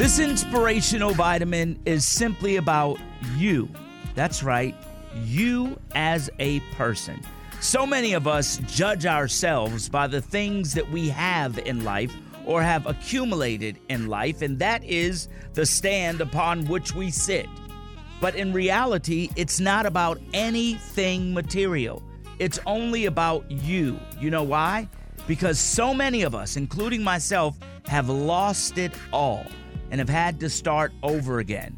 This inspirational vitamin is simply about you. That's right, you as a person. So many of us judge ourselves by the things that we have in life or have accumulated in life, and that is the stand upon which we sit. But in reality, it's not about anything material. It's only about you. You know why? Because so many of us, including myself, have lost it all and have had to start over again.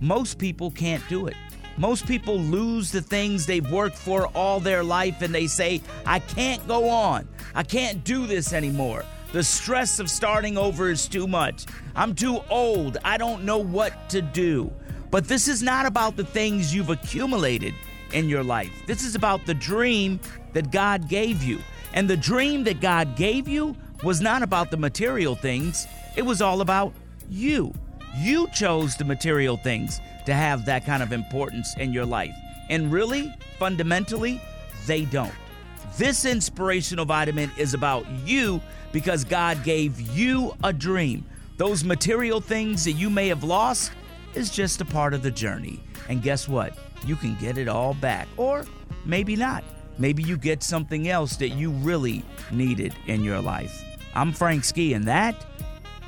Most people can't do it. Most people lose the things they've worked for all their life and they say, I can't go on. I can't do this anymore. The stress of starting over is too much. I'm too old. I don't know what to do. But this is not about the things you've accumulated in your life. This is about the dream that God gave you. And the dream that God gave you was not about the material things, it was all about you. You chose the material things to have that kind of importance in your life. And really, fundamentally, they don't. This inspirational vitamin is about you because God gave you a dream. Those material things that you may have lost is just a part of the journey. And guess what? You can get it all back, or maybe not. Maybe you get something else that you really needed in your life. I'm Frank Ski, and that,